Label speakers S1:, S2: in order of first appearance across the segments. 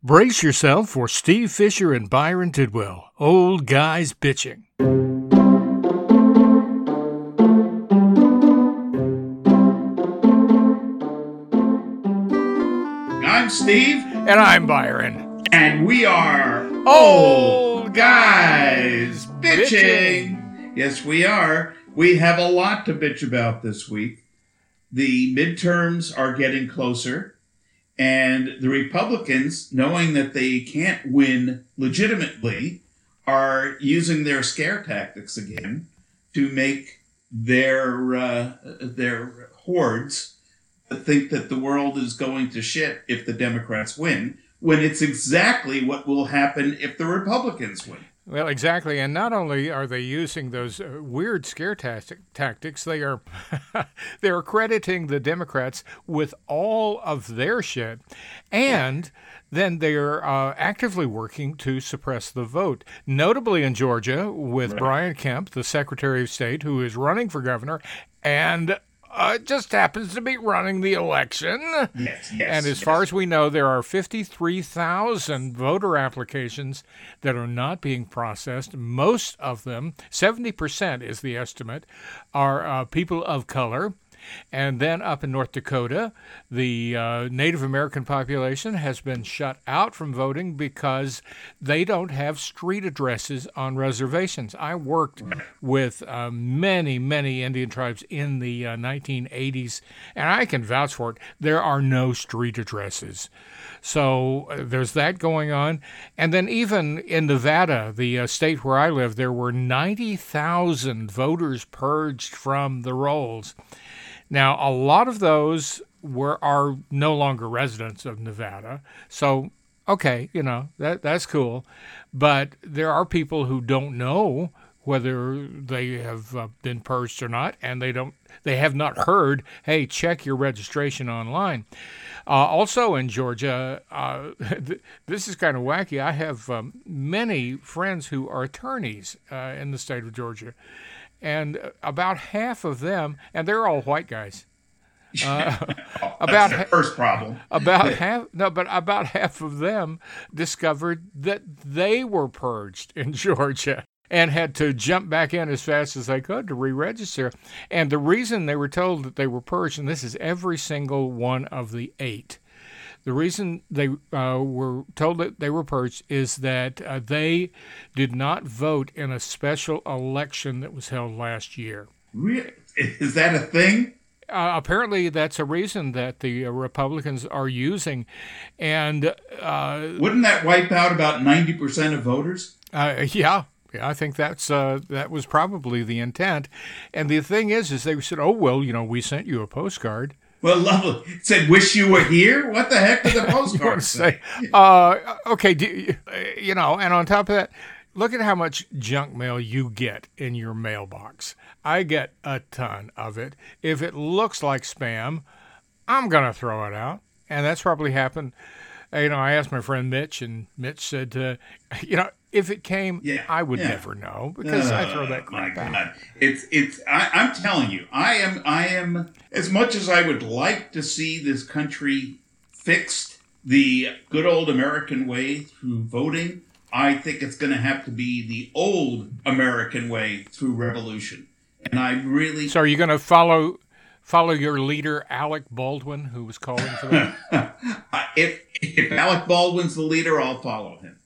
S1: Brace yourself for Steve Fisher and Byron Tidwell, old guys bitching.
S2: I'm Steve.
S1: And I'm Byron.
S2: And we are
S1: Old
S2: Guys
S1: Bitching.
S2: Bitching. Yes, we are. We have a lot to bitch about this week. The midterms are getting closer, and the Republicans, knowing that they can't win legitimately, are using their scare tactics again to make their uh, their hordes think that the world is going to shit if the Democrats win, when it's exactly what will happen if the Republicans win.
S1: Well, exactly. And not only are they using those uh, weird scare tactic, tactics, they are they're crediting the Democrats with all of their shit, and then they are uh, actively working to suppress the vote. Notably in Georgia, with
S2: Right.
S1: Brian Kemp, the Secretary of State, who is running for governor, and uh, just happens to be running the election.
S2: Yes, yes.
S1: And as far as we know, there are 53,000 voter applications that are not being processed. Most of them, 70% is the estimate, are uh, people of color. And then up in North Dakota, the uh, Native American population has been shut out from voting because they don't have street addresses on reservations. I worked with uh, many, many Indian tribes in the uh, 1980s, and I can vouch for it. There are no street addresses. So uh, there's that going on. And then even in Nevada, the uh, state where I live, there were 90,000 voters purged from the rolls. Now, a lot of those were are no longer residents of Nevada. So, okay, you know, that that's cool. But there are people who don't know whether they have uh, been purged or not and they don't they have not heard, "Hey, check your registration online." Uh, also in Georgia, uh, th- this is kind of wacky. I have um, many friends who are attorneys uh, in the state of Georgia, and about half of them, and they're all white guys. Uh,
S2: Oh,
S1: about
S2: that's the first problem.
S1: about half no, but about half of them discovered that they were purged in Georgia and had to jump back in as fast as they could to re-register. And the reason they were told that they were purged, and this is every single one of the eight. The reason they uh, were told that they were purged is that uh, they did not vote in a special election that was held last year.
S2: Re- Is that a thing?
S1: Uh, apparently, that's a reason that the uh, Republicans are using, and uh,
S2: Wouldn't that wipe out about 90% of voters?
S1: uh, yeah, yeah, I think that's uh, that was probably the intent. And the thing is, is they said, "Oh well, you know, we sent you a postcard."
S2: Well, lovely. It said, wish you were here? What the heck did the postcard say?
S1: uh, okay, you, you know, and on top of that, look at how much junk mail you get in your mailbox. I get a ton of it. If it looks like spam, I'm gonna throw it out, and that's probably happened. Uh, You know, I asked my friend Mitch, and Mitch said, uh, you know, if it came,
S2: Yeah,
S1: I would
S2: yeah.
S1: never know because I throw that
S2: Oh, my
S1: crap out.
S2: God. It's it's. I, I'm telling you, I am. I am. As much as I would like to see this country fixed the good old American way through voting, I think it's going to have to be the old American way through revolution. And I really.
S1: So, are you going to follow follow your leader, Alec Baldwin, who was calling for that?
S2: If if Alec Baldwin's the leader, I'll follow him.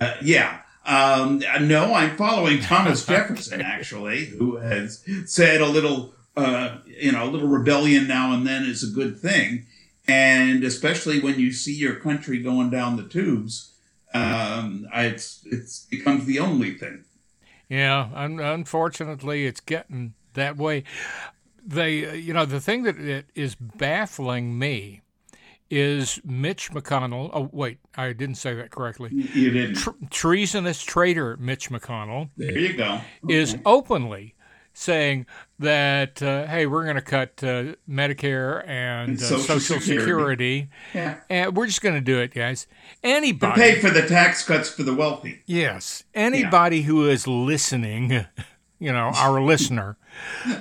S2: Uh, yeah. Um, no, I'm following Thomas Jefferson actually, who has said a little, uh, you know, a little rebellion now and then is a good thing, and especially when you see your country going down the tubes, um, it's it's becomes the only thing.
S1: Yeah, un- unfortunately, it's getting that way. They, uh, you know, the thing that, that is baffling me is Mitch McConnell. Oh, wait, I didn't say that correctly.
S2: You didn't.
S1: Tr- treasonous traitor Mitch McConnell
S2: There you go.
S1: is openly saying that, uh, hey, we're going to cut uh, Medicare and,
S2: And
S1: uh,
S2: Social
S1: Social
S2: Security.
S1: Security,
S2: Yeah.
S1: and we're just going to do it, guys.
S2: To
S1: Anybody,
S2: pay for the tax cuts for the wealthy.
S1: Yes. Anybody who is listening, you know, our listener,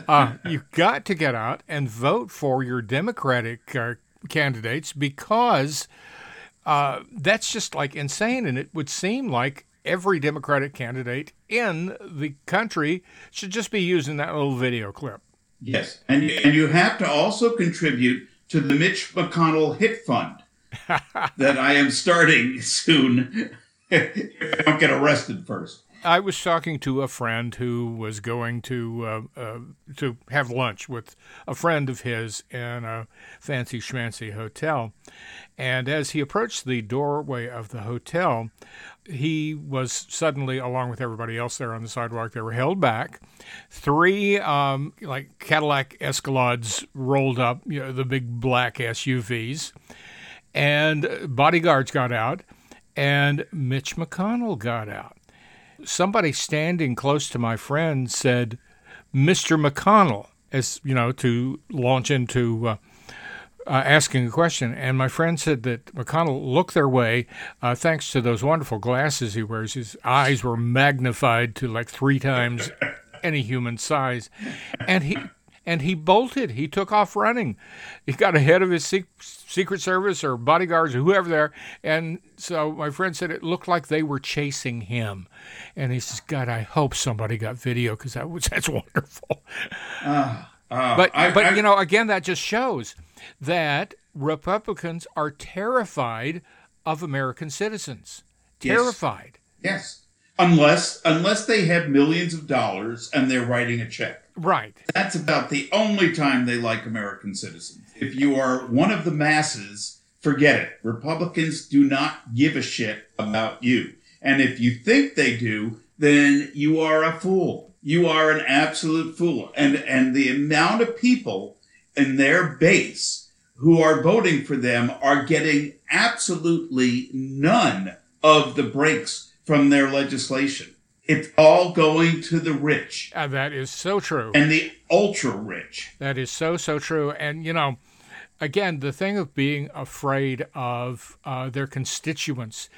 S1: uh, you've got to get out and vote for your Democratic uh, candidates because Uh, that's just like insane, and it would seem like every Democratic candidate in the country should just be using that little video clip.
S2: Yes, and and you have to also contribute to the Mitch McConnell Hit Fund that I am starting soon. if I don't get arrested first.
S1: I was talking to a friend who was going to uh, uh, to have lunch with a friend of his in a fancy schmancy hotel, and as he approached the doorway of the hotel, he was suddenly, along with everybody else there on the sidewalk, they were held back. Three um, like Cadillac Escalades rolled up, you know, the big black SUVs, and bodyguards got out, and Mitch McConnell got out somebody standing close to my friend said, Mr. McConnell, as you know, to launch into uh, uh, asking a question. And my friend said that McConnell looked their way uh, thanks to those wonderful glasses he wears. His eyes were magnified to like three times any human size. And he and he bolted. He took off running. He got ahead of his Secret Service or bodyguards or whoever there. And so my friend said it looked like they were chasing him. And he says, God, I hope somebody got video because that was that's wonderful. Uh, uh, but I, but I, you know, again, that just shows that Republicans are terrified of American citizens. Terrified.
S2: Yes. yes. Unless unless they have millions of dollars and they're writing a check.
S1: Right.
S2: That's about the only time they like American citizens. If you are one of the masses, forget it. Republicans do not give a shit about you. And if you think they do, then you are a fool. You are an absolute fool. And and the amount of people in their base who are voting for them are getting absolutely none of the breaks from their legislation. It's all going to the rich.
S1: Uh, that is so true.
S2: And the ultra rich.
S1: That is so, so true. And, you know, again, the thing of being afraid of uh, their constituents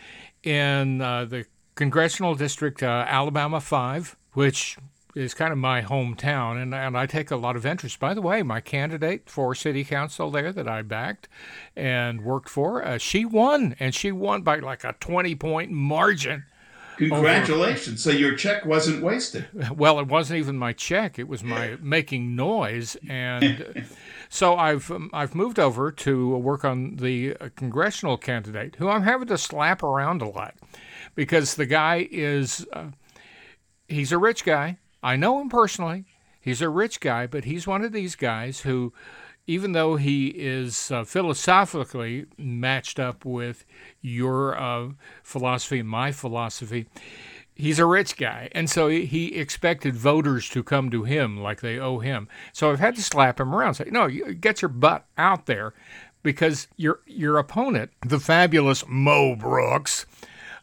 S1: in uh, the congressional district, uh, Alabama 5, which is kind of my hometown, and, and I take a lot of interest. By the way, my candidate for city council there that I backed and worked for, uh, she won, and she won by like a 20 point margin.
S2: Congratulations. Over. So your check wasn't wasted.
S1: Well, it wasn't even my check. It was my making noise. And so I've um, I've moved over to work on the uh, congressional candidate who I'm having to slap around a lot because the guy is uh, he's a rich guy. I know him personally. He's a rich guy, but he's one of these guys who even though he is uh, philosophically matched up with your uh, philosophy and my philosophy, he's a rich guy. And so he expected voters to come to him like they owe him. So I've had to slap him around, say, no, you get your butt out there because your, your opponent, the fabulous Mo Brooks,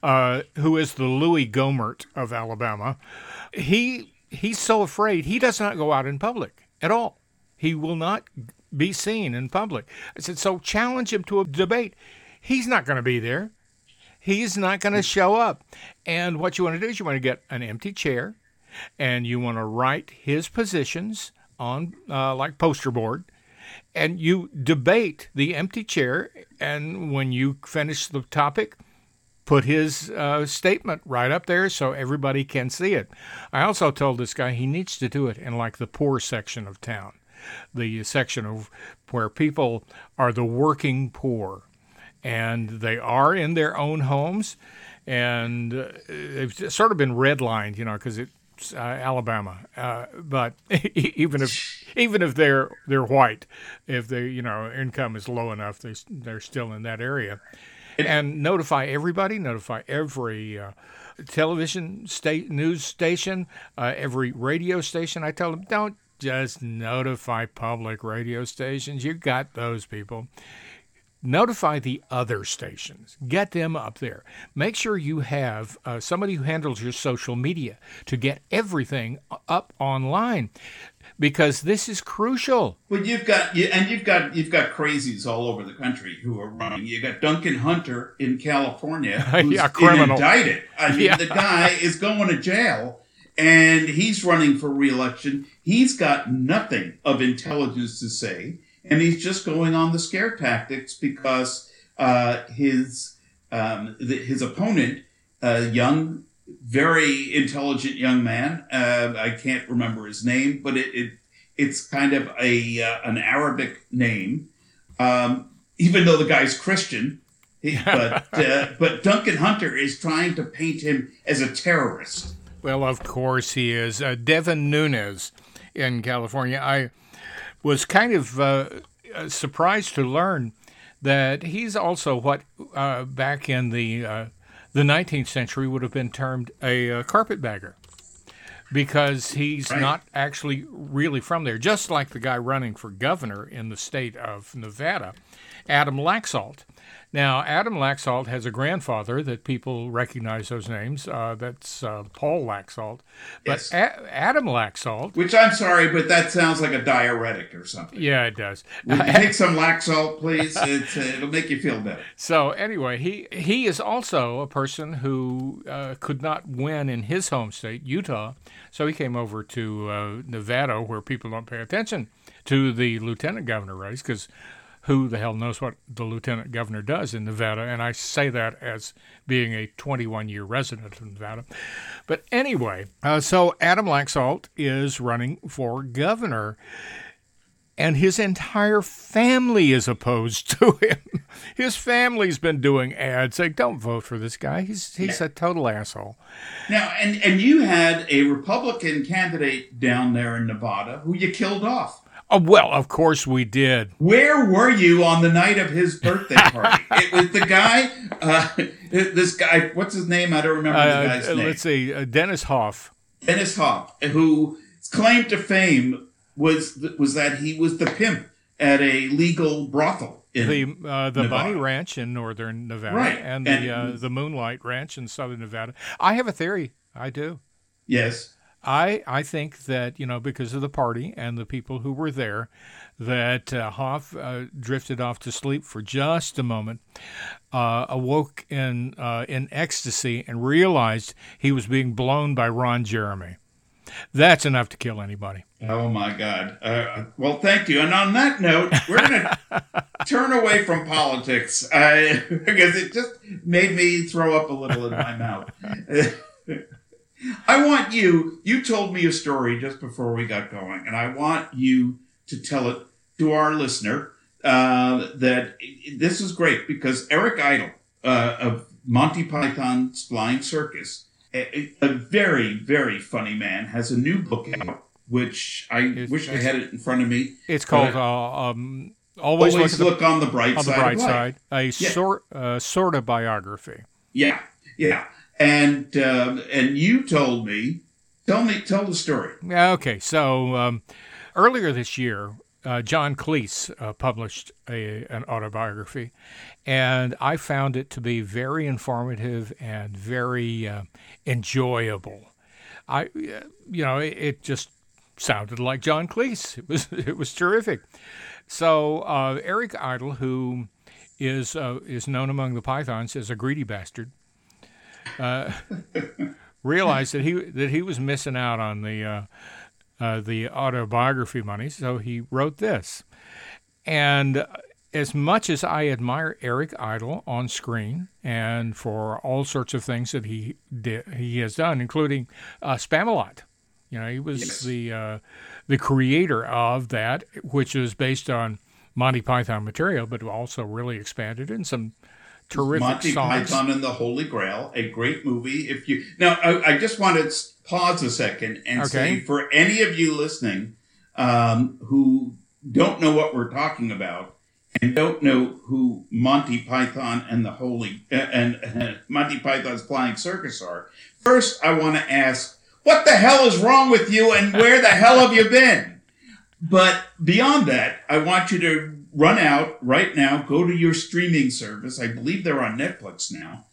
S1: uh, who is the Louis Gohmert of Alabama, he he's so afraid he does not go out in public at all. He will not be seen in public. I said, so challenge him to a debate. He's not going to be there. He's not going to show up. And what you want to do is you want to get an empty chair and you want to write his positions on uh, like poster board and you debate the empty chair and when you finish the topic put his uh, statement right up there so everybody can see it i also told this guy he needs to do it in like the poor section of town the section of where people are the working poor, and they are in their own homes, and uh, they've sort of been redlined, you know, because it's uh, Alabama. Uh, but even if even if they're they're white, if they you know income is low enough, they they're still in that area, and notify everybody, notify every. Uh, television state news station, uh, every radio station. I tell them, don't just notify public radio stations. You got those people. Notify the other stations. Get them up there. Make sure you have uh, somebody who handles your social media to get everything up online because this is crucial.
S2: Well, you've got you, and you've got you've got crazies all over the country who are running. You got Duncan Hunter in California, who's
S1: yeah, criminal.
S2: indicted. I mean, yeah. the guy is going to jail and he's running for reelection. He's got nothing of intelligence to say, and he's just going on the scare tactics because uh, his um, the, his opponent, a young, very intelligent young man. Uh, I can't remember his name, but it, it it's kind of a uh, an Arabic name. Um, even though the guy's Christian, he, but uh, but Duncan Hunter is trying to paint him as a terrorist.
S1: Well, of course he is. Uh, Devin Nunes in California. I was kind of uh, surprised to learn that he's also what uh, back in the uh, the 19th century would have been termed a uh, carpetbagger because he's
S2: Right.
S1: not actually really from there. Just like the guy running for governor in the state of Nevada, Adam Laxalt. Now, Adam Laxalt has a grandfather that people recognize those names. Uh, that's uh, Paul Laxalt. But
S2: Yes.
S1: A- Adam Laxalt,
S2: Which I'm sorry, but that sounds like a diuretic or something.
S1: yeah, it does.
S2: Would you take some Laxalt, please? It's, uh, it'll make you feel better.
S1: So anyway, he he is also a person who uh, could not win in his home state, Utah. So he came over to uh, Nevada, where people don't pay attention to the lieutenant governor race, because who the hell knows what the lieutenant governor does in Nevada? And I say that as being a 21 year resident of Nevada. But anyway, uh, so Adam Laxalt is running for governor and his entire family is opposed to him. His family's been doing ads saying, "Don't vote for this guy. He's he's a total asshole."
S2: Now, and and you had a Republican candidate down there in Nevada who you killed off.
S1: Oh well, of course we did.
S2: Where were you on the night of his birthday party? it was the guy, uh, this guy. What's his name? I don't remember the guy's
S1: Uh,
S2: name.
S1: let's see, uh, Dennis Hof.
S2: Dennis Hof, whose claim to fame was was that he was the pimp at a legal brothel. In,
S1: The uh, the Bunny Ranch in northern Nevada
S2: Right,
S1: and the uh, the Moonlight Ranch in southern Nevada. I have a theory. I do.
S2: yes,
S1: I I think that you know because of the party and the people who were there, that uh, Hof uh, drifted off to sleep for just a moment, uh, awoke in uh, in ecstasy and realized he was being blown by Ron Jeremy. That's enough to kill anybody.
S2: Oh my God. Uh, well, thank you. And on that note, we're going to turn away from politics uh, because it just made me throw up a little in my mouth. I want you, you told me a story just before we got going, and I want you to tell it to our listener uh, that this is great because Eric Idle uh, of Monty Python's Flying Circus, a, a very, very funny man, has a new book out, which I
S1: It's-
S2: wish I had it in front of me.
S1: It's called uh, um, always,
S2: Always
S1: look,
S2: look, on the bright
S1: on
S2: side.
S1: the bright side. A sort uh, sort of biography.
S2: Yeah, yeah. And um, and you told me, tell me, tell the story.
S1: Okay, so um, earlier this year, uh, John Cleese uh, published a, an autobiography, and I found it to be very informative and very uh, enjoyable. I, uh, you know, it, it just sounded like John Cleese. It was it was terrific. So uh, Eric Idle, who is uh, is known among the Pythons as a greedy bastard, uh, realized that he that he was missing out on the uh, uh, the autobiography money, so he wrote this. And as much as I admire Eric Idle on screen and for all sorts of things that he did, he has done, including uh, Spamalot. You know, he was
S2: Yes.
S1: the uh, the creator of that, which is based on Monty Python material, but also really expanded in some terrific
S2: Monty
S1: songs.
S2: Python and the Holy Grail, a great movie. If you now, I, I just want to pause a second and say for any of you listening um, who don't know what we're talking about and don't know who Monty Python and the Holy uh, and uh, Monty Python's Flying Circus are, first I want to ask, what the hell is wrong with you, and where the hell have you been? But beyond that, I want you to run out right now, go to your streaming service. I believe they're on Netflix now,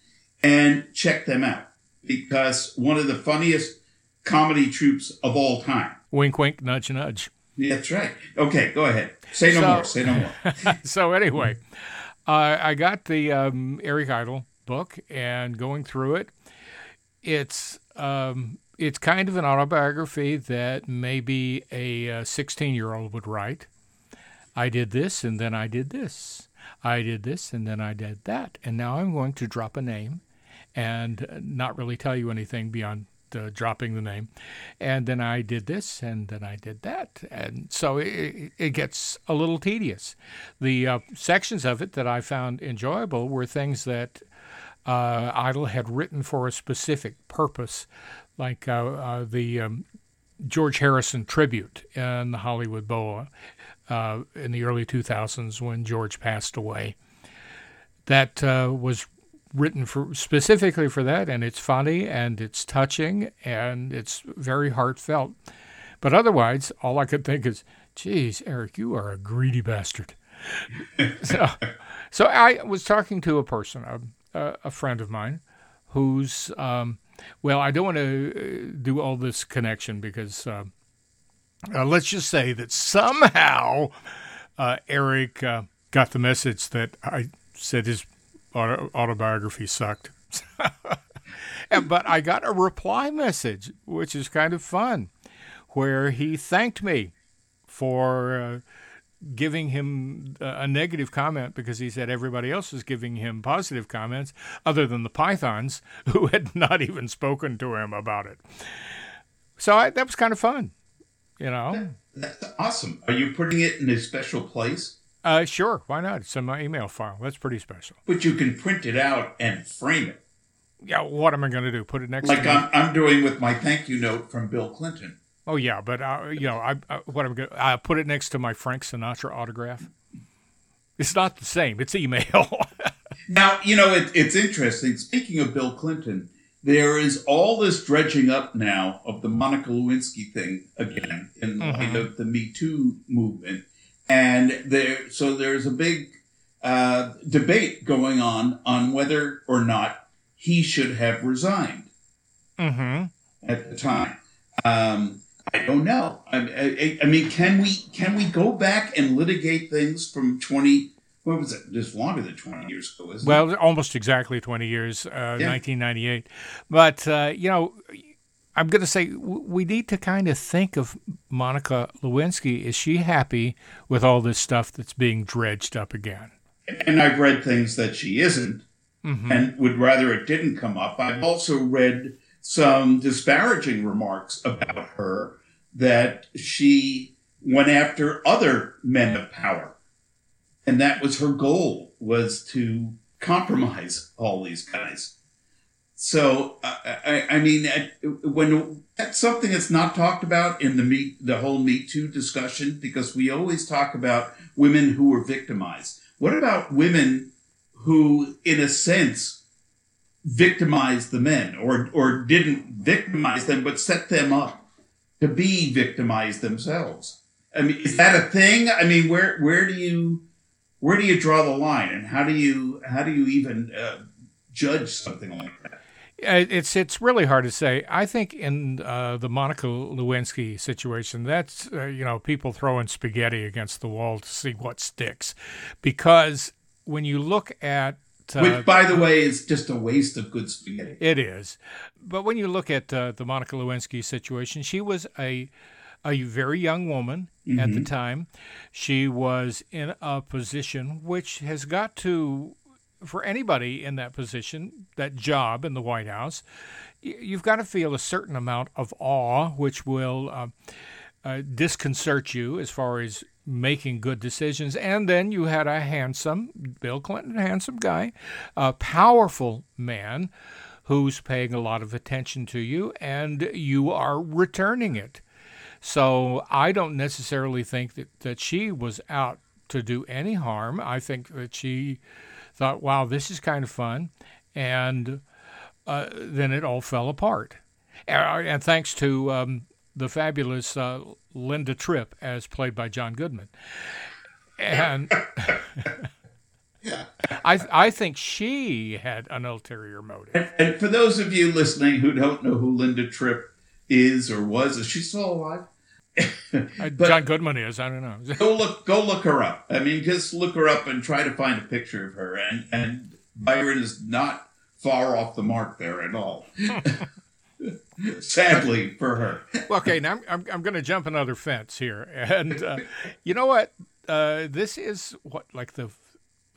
S2: and check them out because one of the funniest comedy troupes of all time.
S1: Wink, wink, nudge, nudge.
S2: That's right. Okay, go ahead. Say no
S1: So-
S2: more. Say no more.
S1: so anyway, uh, I got the um, Eric Idle book and going through it. It's um, it's kind of an autobiography that maybe a 16 year old would write. I did this and then I did this. I did this and then I did that. And now I'm going to drop a name and not really tell you anything beyond uh, dropping the name. And then I did this and then I did that. And so it, it gets a little tedious. The uh, sections of it that I found enjoyable were things that uh, Idle had written for a specific purpose, like uh, uh, the um, George Harrison tribute in the Hollywood Bowl uh, in the early 2000s when George passed away. That was written for specifically for that, and it's funny and it's touching and it's very heartfelt. But otherwise, all I could think is, "Geez, Eric, you are a greedy bastard." so, so I was talking to a person, a, a friend of mine, who's um, well, I don't want to uh, do all this connection because uh, uh, let's just say that somehow uh, Eric uh, got the message that I said his auto- autobiography sucked. but I got a reply message, which is kind of fun, where he thanked me for uh, giving him a negative comment because he said everybody else was giving him positive comments, other than the Pythons, who had not even spoken to him about it. So I, that was kind of fun, you know.
S2: That's awesome. Are you putting it in a special place?
S1: Uh, sure, why not? It's in my email file. That's pretty special.
S2: But you can print it out and frame it.
S1: Yeah, what am I going to do? Put it next
S2: like
S1: to
S2: I'm, I'm doing with my thank you note from Bill Clinton.
S1: Oh yeah, but uh, you know, I, I what I'm going to I put it next to my Frank Sinatra autograph. It's not the same. It's email.
S2: now you know it, it's interesting. Speaking of Bill Clinton, there is all this dredging up now of the Monica Lewinsky thing again in light mm-hmm. of the Me Too movement and there so there's a big uh, debate going on on whether or not he should have resigned
S1: mm-hmm.
S2: at the time. Um, I don't know. I, I, I, mean, can we can we go back and litigate things from twenty? What was it? Just longer than twenty years ago, isn't
S1: well,
S2: it?
S1: almost exactly twenty years, uh, yeah. nineteen ninety eight. But uh, you know, I'm going to say we need to kind of think of Monica Lewinsky. Is she happy with all this stuff that's being dredged up again?
S2: And I've read things that she isn't
S1: mm-hmm.
S2: and would rather it didn't come up. I've also read some disparaging remarks about her that she went after other men of power. And that was her goal was to compromise all these guys. So I, I, mean, when that's something that's not talked about in the meet, the whole Me Too discussion, because we always talk about women who were victimized. What about women who, in a sense, victimized the men, or or didn't victimize them, but set them up to be victimized themselves? I mean, is that a thing? I mean, where where do you where do you draw the line, and how do you how do you even uh, judge something like that?
S1: It's it's really hard to say. I think in uh, the Monica Lewinsky situation, that's uh, you know people throwing spaghetti against the wall to see what sticks, because when you look at
S2: uh, which, by the way, is just a waste of good spaghetti.
S1: It is, but when you look at uh, the Monica Lewinsky situation, she was a a very young woman mm-hmm. at the mm-hmm. time. She was in a position which has got to for anybody in that position, that job in the White House, you've got to feel a certain amount of awe, which will uh, uh, disconcert you as far as making good decisions. And then you had a handsome, Bill Clinton, a handsome guy, a powerful man who's paying a lot of attention to you, and you are returning it. So I don't necessarily think that, that she was out to do any harm. I think that she thought, wow, this is kind of fun. And uh, then it all fell apart. And, and thanks to um, the fabulous uh, Linda Tripp, as played by John Goodman. And
S2: yeah.
S1: I, I think she had an ulterior motive.
S2: And, and, for those of you listening who don't know who Linda Tripp is or was, is she still alive?
S1: Uh, John Goodman is. I don't know.
S2: go look. Go look her up. I mean, just look her up and try to find a picture of her. And and Byron is not far off the mark there at all. Sadly for her.
S1: Well, okay, now I'm I'm, I'm going to jump another fence here, and uh, you know what? Uh, this is what like the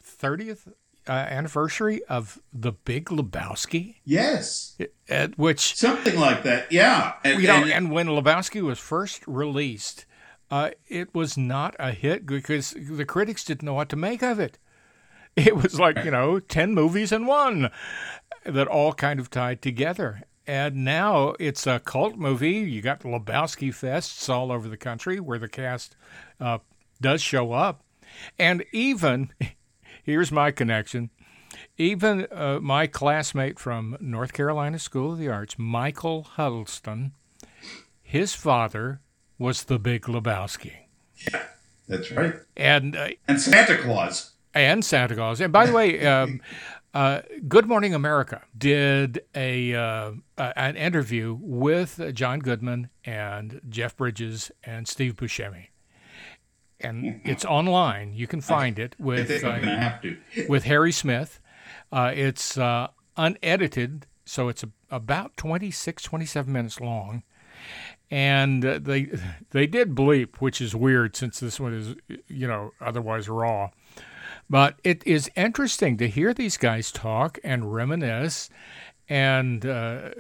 S1: 30th uh, anniversary of The Big Lebowski,
S2: Yes,
S1: at which
S2: something like that. Yeah, and,
S1: you know,
S2: and-
S1: and when Lebowski was first released, uh, it was not a hit because the critics didn't know what to make of it. It was like you know, ten movies in one that all kind of tied together. And now it's a cult movie. You got Lebowski fests all over the country where the cast uh, does show up, and even here's my connection. Even uh, my classmate from North Carolina School of the Arts, Michael Huddleston, his father was the Big Lebowski, Yeah,
S2: that's right.
S1: and uh,
S2: And Santa Claus.
S1: and Santa Claus. And by the way, um, uh, Good Morning America did a uh, uh, an interview with John Goodman and Jeff Bridges and Steve Buscemi, and it's online. You can find it with uh,
S2: gonna have to.
S1: with Harry Smith. Uh, it's uh, unedited, so it's a, about 26, 27 minutes long. And uh, they they did bleep, which is weird since this one is, you know, otherwise raw. But it is interesting to hear these guys talk and reminisce and uh,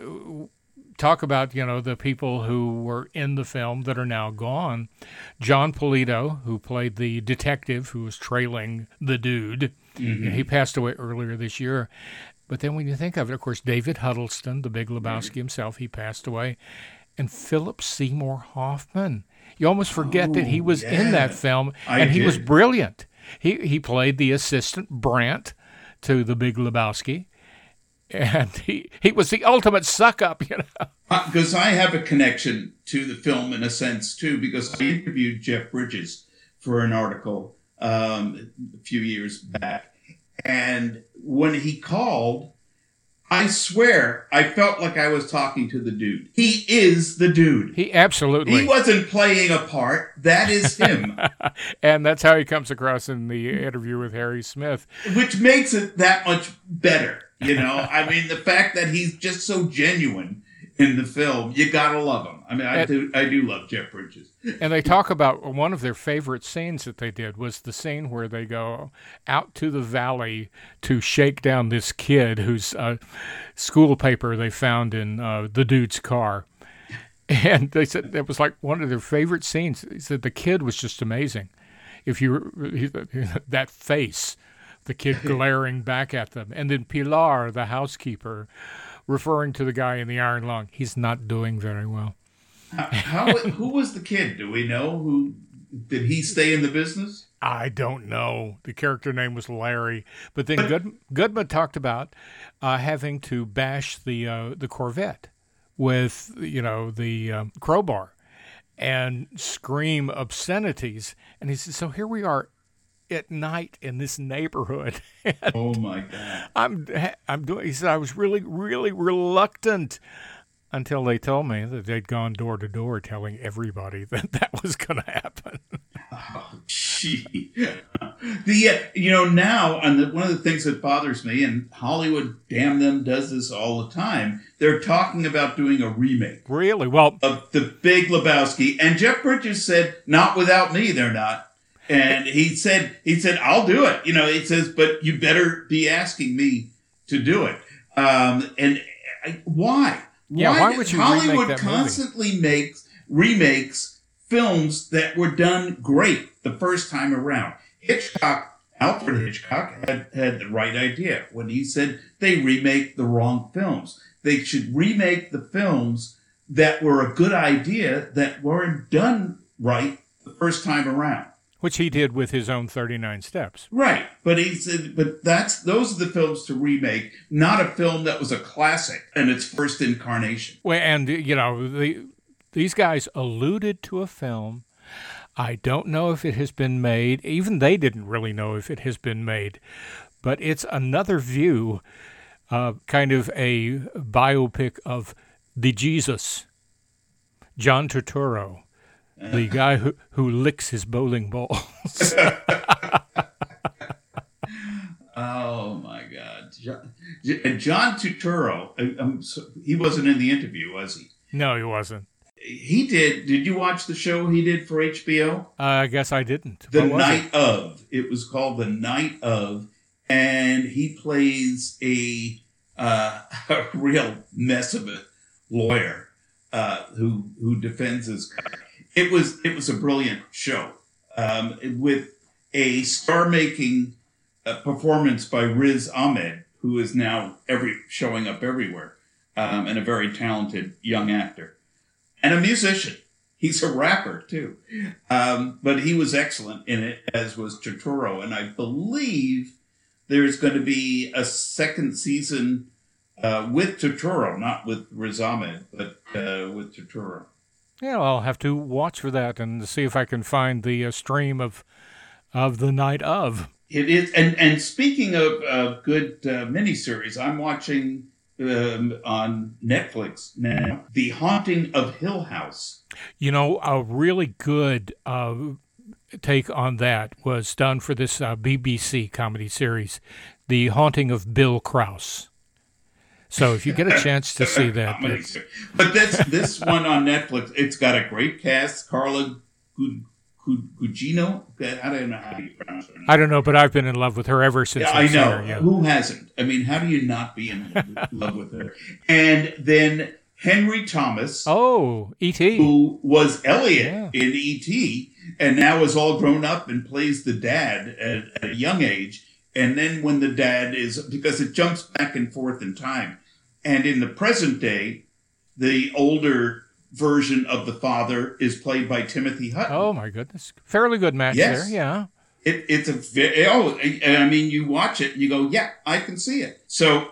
S1: talk about, you know, the people who were in the film that are now gone. Jon Polito, who played the detective who was trailing the dude, and he passed away earlier this year. But then when you think of it, of course, David Huddleston, the big Lebowski mm-hmm. himself, he passed away. And Philip Seymour Hoffman. You almost forget that he
S2: Oh,
S1: was in that
S2: yeah.
S1: film,
S2: I
S1: and he was brilliant. He he played the assistant Brandt to the Big Lebowski, and he he was the ultimate suck up. You know,
S2: Because I have a connection to the film in a sense too, because I interviewed Jeff Bridges for an article um, a few years back, and when he called, I swear I felt like I was talking to the dude. He is the dude.
S1: he absolutely,
S2: He wasn't playing a part. That is him,
S1: and that's how he comes across in the interview with Harry Smith.
S2: which makes it that much better. You know, I mean, the fact that he's just so genuine in the film, you gotta love him. I mean, I
S1: And-
S2: do, I do love Jeff Bridges.
S1: And they talk about one of their favorite scenes that they did was the scene where they go out to the valley to shake down this kid whose uh, school paper they found in uh, the dude's car. And they said it was like one of their favorite scenes. He said the kid was just amazing. If you that face, the kid glaring back at them, and then Pilar, the housekeeper, referring to the guy in the iron lung. He's not doing very well.
S2: How, who was the kid? Do we know who? Did he stay in the business?
S1: I don't know. The character name was Larry, but then Good, Goodman talked about uh, having to bash the uh, the Corvette with you know the um, crowbar and scream obscenities, and he said, "So here we are at night in this neighborhood."
S2: Oh my god!
S1: I'm I'm doing. He said I was really really reluctant until they told me that they'd gone door to door telling everybody that that was going to happen.
S2: Oh, gee. the uh, you know now, and the, one of the things that bothers me, and Hollywood, damn them, does this all the time. They're talking about doing a remake
S1: really well.
S2: of the Big Lebowski, and Jeff Bridges said, "Not without me, they're not." And he said, "He said I'll do it." You know, he says, "But you better be asking me to do it." Um, and I, why?
S1: Yeah, why
S2: did-
S1: would you
S2: Hollywood
S1: that movie?
S2: constantly makes remakes films that were done great the first time around. Hitchcock, Alfred Hitchcock, had, had the right idea when he said they remake the wrong films. They should remake the films that were a good idea that weren't done right the first time around.
S1: Which he did with his own 39 steps.
S2: Right, but he said, but that's those are the films to remake, not a film that was a classic and its first incarnation.
S1: Well, and you know, the, these guys alluded to a film. I don't know if it has been made. Even they didn't really know if it has been made, but it's another view, uh, kind of a biopic of the Jesus, John Turturro, the guy who, who licks his bowling balls.
S2: Oh my God, John, John Turturro. I- I'm so- he wasn't in the interview, was he?
S1: no, he wasn't.
S2: He did. Did you watch the show he did for HBO?
S1: Uh, I guess I didn't.
S2: The
S1: was it?
S2: Night of. It was called The Night of, and he plays a, uh, a real mess of a lawyer uh, who who defends his guy. It was it was a brilliant show um, with a star-making uh, performance by Riz Ahmed, who is now every showing up everywhere, um, and a very talented young actor and a musician. He's a rapper too, um, but he was excellent in it, as was Turturro. And I believe there's going to be a second season uh, with Turturro, not with Riz Ahmed, but uh, with Turturro.
S1: Yeah, I'll have to watch for that and see if I can find the uh, stream of of the night of.
S2: It is, and and speaking of uh, good uh, miniseries, I'm watching um, on Netflix now, The Haunting of Hill House.
S1: You know, a really good uh, take on that was done for this uh, BBC comedy series, The Haunting of Bill Krause. So if you get a chance to see that,
S2: but this this one on Netflix, it's got a great cast. Carla Gugino. I don't know how do you pronounce her. Name.
S1: I don't know, but I've been in love with her ever since.
S2: Yeah, I know. Her, yeah. Who hasn't? I mean, how do you not be in love with her? And then Henry Thomas.
S1: Oh, E.T.
S2: Who was Elliot yeah. in E.T. and now is all grown up and plays the dad at, at a young age. And then when the dad is, because it jumps back and forth in time. And in the present day, the older version of the father is played by Timothy Hutton.
S1: Oh my goodness, fairly good match yes. there. Yeah,
S2: it, it's a very. oh, I mean, you watch it, and you go, yeah, I can see it. So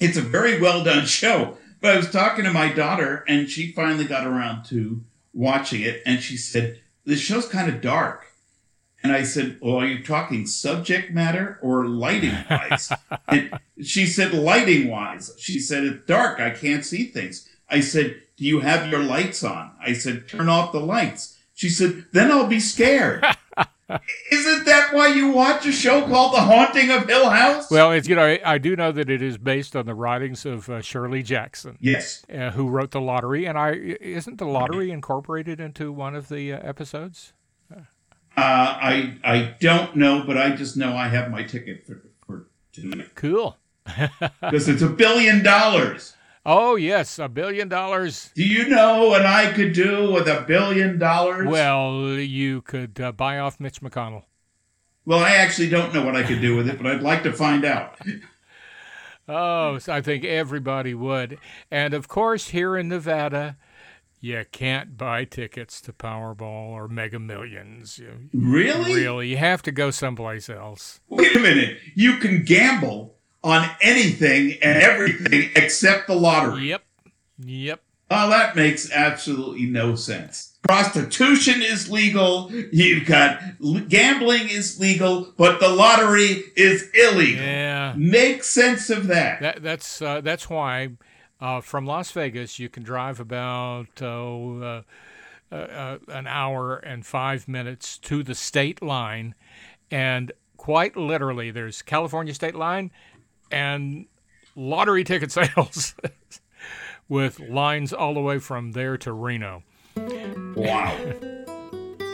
S2: it's a very well done show. But I was talking to my daughter, and she finally got around to watching it, and she said, "This show's kind of dark." And I said, Well, are you talking subject matter or lighting wise? and she said, Lighting wise. She said, It's dark. I can't see things. I said, do you have your lights on? I said, Turn off the lights. She said, Then I'll be scared. Isn't that why you watch a show called The Haunting of Hill House?
S1: Well, it's you know I, I do know that it is based on the writings of uh, Shirley Jackson.
S2: Yes,
S1: uh, who wrote the lottery, and I isn't the lottery incorporated into one of the uh, episodes?
S2: Uh, I I don't know, but I just know I have my ticket for for tonight.
S1: Cool,
S2: because it's a billion dollars.
S1: Oh, yes, a billion dollars.
S2: Do you know what I could do with a billion dollars?
S1: Well, you could uh, buy off Mitch McConnell.
S2: Well, I actually don't know what I could do with it, but I'd like to find out.
S1: oh, so I think everybody would. And of course, here in Nevada, you can't buy tickets to Powerball or Mega Millions.
S2: really?
S1: Really. You have to go someplace else.
S2: Wait a minute. You can gamble on anything and everything except the lottery.
S1: Yep. Yep.
S2: Oh, that makes absolutely no sense. Prostitution is legal. You've got gambling is legal, but the lottery is illegal.
S1: Yeah.
S2: Make sense of that.
S1: that that's uh, that's why uh, from Las Vegas you can drive about uh, uh, uh an hour and five minutes to the state line, and quite literally, there's California state line and lottery ticket sales with lines all the way from there to Reno.
S2: Wow.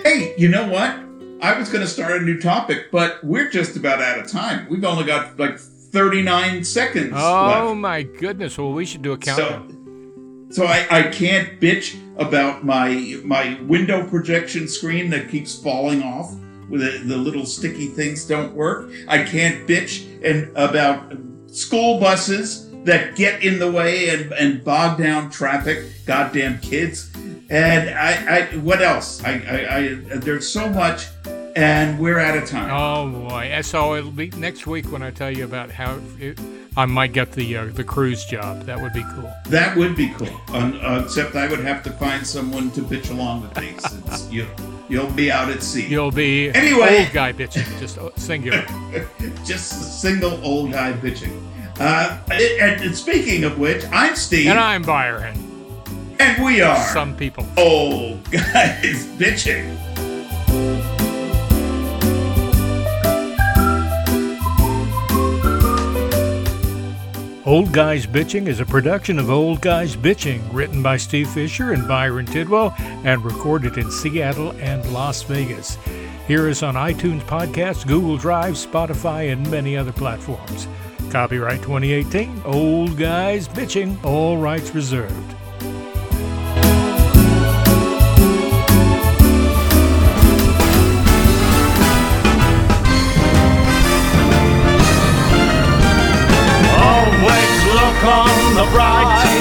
S2: hey, you know what? I was going to start a new topic, but we're just about out of time. We've only got like 39 seconds
S1: oh,
S2: left.
S1: my goodness. Well, we should do a countdown.
S2: So, so I, I can't bitch about my my window projection screen that keeps falling off the, the little sticky things don't work. I can't bitch and about school buses that get in the way and, and bog down traffic. Goddamn kids. And I, I what else? I, I, I there's so much, and we're out of time.
S1: Oh boy! So it'll be next week when I tell you about how it, I might get the uh, the cruise job. That would be cool.
S2: That would be cool. uh, except I would have to find someone to bitch along with me. Since you you'll be out at sea.
S1: You'll be anyway old guy bitching, just singular.
S2: just a single old guy bitching. Uh, and, and speaking of which, I'm Steve,
S1: and I'm Byron,
S2: and we are
S1: some people
S2: old guys bitching.
S1: Old Guys Bitching is a production of Old Guys Bitching, written by Steve Fisher and Byron Tidwell, and recorded in Seattle and Las Vegas. Hear us on iTunes Podcasts, Google Drive, Spotify, and many other platforms. Copyright 2018, Old Guys Bitching, all rights reserved.
S3: Bright.